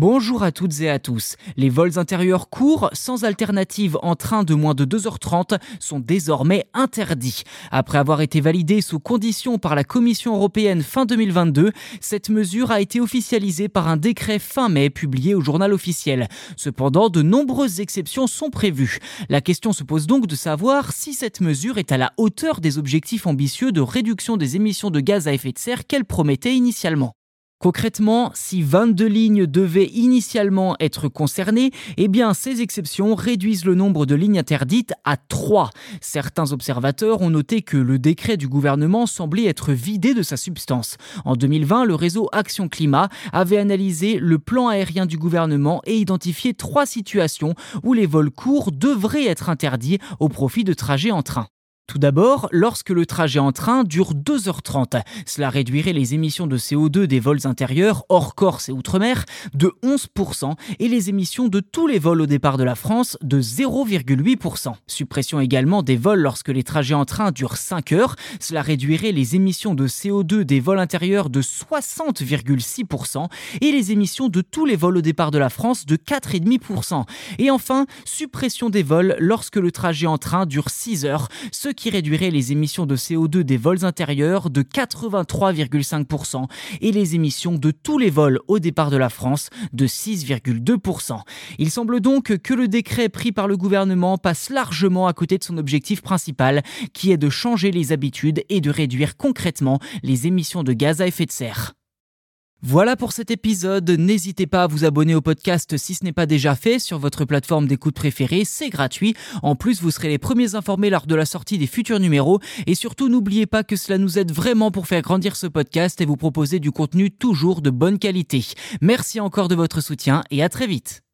Bonjour à toutes et à tous. Les vols intérieurs courts, sans alternative en train de moins de 2h30, sont désormais interdits. Après avoir été validés sous conditions par la Commission européenne fin 2022, cette mesure a été officialisée par un décret fin mai publié au journal officiel. Cependant, de nombreuses exceptions sont prévues. La question se pose donc de savoir si cette mesure est à la hauteur des objectifs ambitieux de réduction des émissions de gaz à effet de serre qu'elle promettait initialement. Concrètement, si 22 lignes devaient initialement être concernées, eh bien ces exceptions réduisent le nombre de lignes interdites à 3. Certains observateurs ont noté que le décret du gouvernement semblait être vidé de sa substance. En 2020, le réseau Action Climat avait analysé le plan aérien du gouvernement et identifié trois situations où les vols courts devraient être interdits au profit de trajets en train. Tout d'abord, lorsque le trajet en train dure 2h30, cela réduirait les émissions de CO2 des vols intérieurs hors Corse et Outre-mer de 11% et les émissions de tous les vols au départ de la France de 0,8%. Suppression également des vols lorsque les trajets en train durent 5 heures, cela réduirait les émissions de CO2 des vols intérieurs de 60,6% et les émissions de tous les vols au départ de la France de 4,5%. Et enfin, suppression des vols lorsque le trajet en train dure 6 heures, ce qui réduirait les émissions de CO2 des vols intérieurs de 83,5% et les émissions de tous les vols au départ de la France de 6,2%. Il semble donc que le décret pris par le gouvernement passe largement à côté de son objectif principal, qui est de changer les habitudes et de réduire concrètement les émissions de gaz à effet de serre. Voilà pour cet épisode. N'hésitez pas à vous abonner au podcast si ce n'est pas déjà fait sur votre plateforme d'écoute préférée. C'est gratuit. En plus, vous serez les premiers informés lors de la sortie des futurs numéros. Et surtout, n'oubliez pas que cela nous aide vraiment pour faire grandir ce podcast et vous proposer du contenu toujours de bonne qualité. Merci encore de votre soutien et à très vite.